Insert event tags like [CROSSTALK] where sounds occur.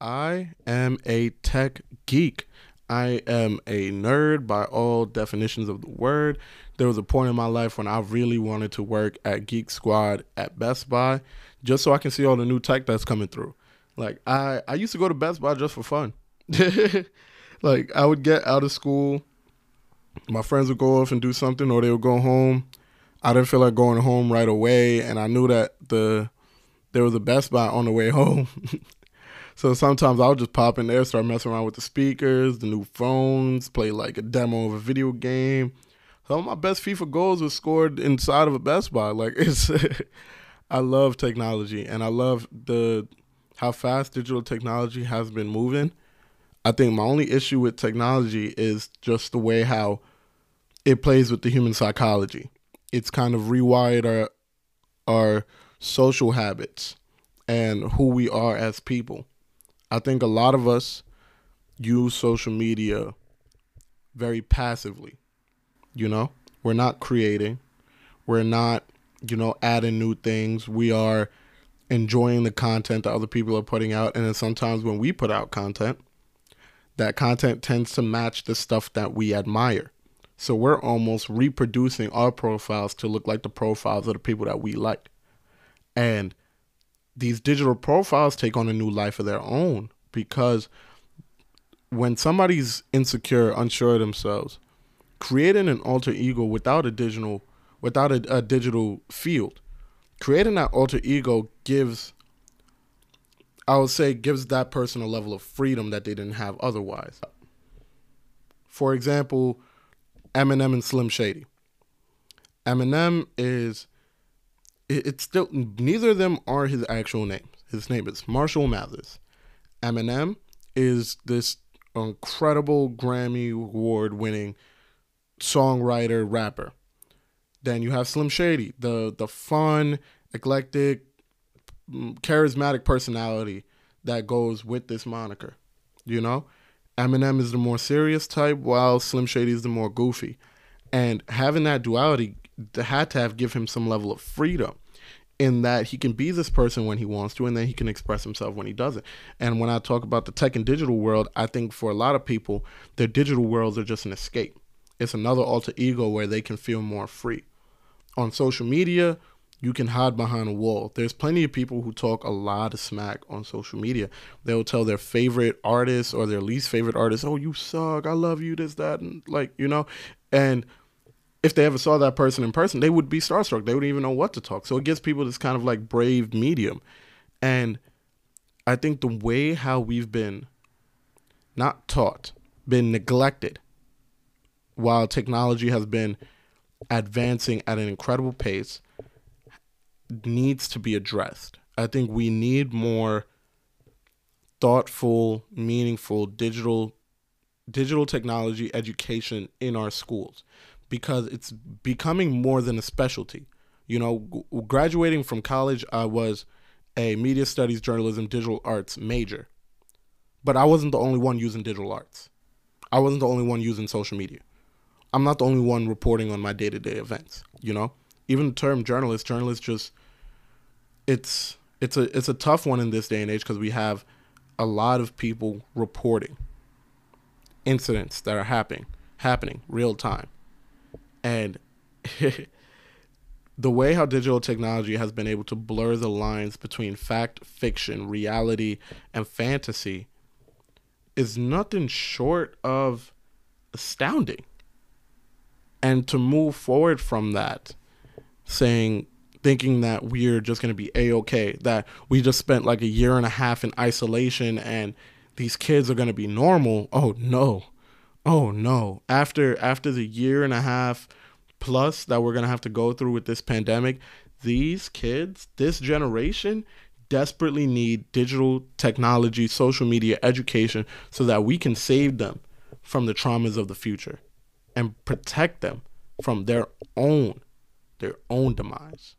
I am a tech geek. I am a nerd by all definitions of the word. There was a point in my life when I really wanted to work at Geek Squad at Best Buy just so I can see all the new tech that's coming through. Like I I used to go to Best Buy just for fun. [LAUGHS] like I would get out of school, my friends would go off and do something or they would go home. I didn't feel like going home right away and I knew that the there was a Best Buy on the way [LAUGHS] home. So sometimes I'll just pop in there, start messing around with the speakers, the new phones, play like a demo of a video game. Some of my best FIFA goals were scored inside of a Best Buy. Like [LAUGHS] it's, I love technology and I love the how fast digital technology has been moving. I think my only issue with technology is just the way how it plays with the human psychology. It's kind of rewired our our social habits and who we are as people. I think a lot of us use social media very passively. You know, we're not creating, we're not, you know, adding new things. We are enjoying the content that other people are putting out. And then sometimes when we put out content, that content tends to match the stuff that we admire. So we're almost reproducing our profiles to look like the profiles of the people that we like. And these digital profiles take on a new life of their own because when somebody's insecure, unsure of themselves, creating an alter ego without a digital without a, a digital field, creating that alter ego gives I would say gives that person a level of freedom that they didn't have otherwise. For example, Eminem and Slim Shady. Eminem is it's still neither of them are his actual names. His name is Marshall Mathers. Eminem is this incredible Grammy award winning songwriter rapper. Then you have Slim Shady, the the fun, eclectic, mm, charismatic personality that goes with this moniker. You know, Eminem is the more serious type, while Slim Shady is the more goofy. And having that duality had to have give him some level of freedom in that he can be this person when he wants to and then he can express himself when he doesn't. And when I talk about the tech and digital world, I think for a lot of people, their digital worlds are just an escape. It's another alter ego where they can feel more free. On social media, you can hide behind a wall. There's plenty of people who talk a lot of smack on social media. They'll tell their favorite artist or their least favorite artist, "Oh, you suck. I love you this that." And like, you know, and if they ever saw that person in person, they would be starstruck. They wouldn't even know what to talk. So it gives people this kind of like brave medium. And I think the way how we've been not taught, been neglected, while technology has been advancing at an incredible pace, needs to be addressed. I think we need more thoughtful, meaningful digital digital technology education in our schools because it's becoming more than a specialty. You know, graduating from college, I was a media studies, journalism, digital arts major. But I wasn't the only one using digital arts. I wasn't the only one using social media. I'm not the only one reporting on my day to day events, you know? Even the term journalist, journalist just it's it's a it's a tough one in this day and age because we have a lot of people reporting incidents that are happening happening real time and [LAUGHS] the way how digital technology has been able to blur the lines between fact, fiction, reality, and fantasy is nothing short of astounding. And to move forward from that, saying, thinking that we're just going to be a okay, that we just spent like a year and a half in isolation and these kids are going to be normal. Oh no. Oh no. After after the year and a half plus that we're going to have to go through with this pandemic, these kids, this generation desperately need digital technology, social media education so that we can save them from the traumas of the future and protect them from their own their own demise.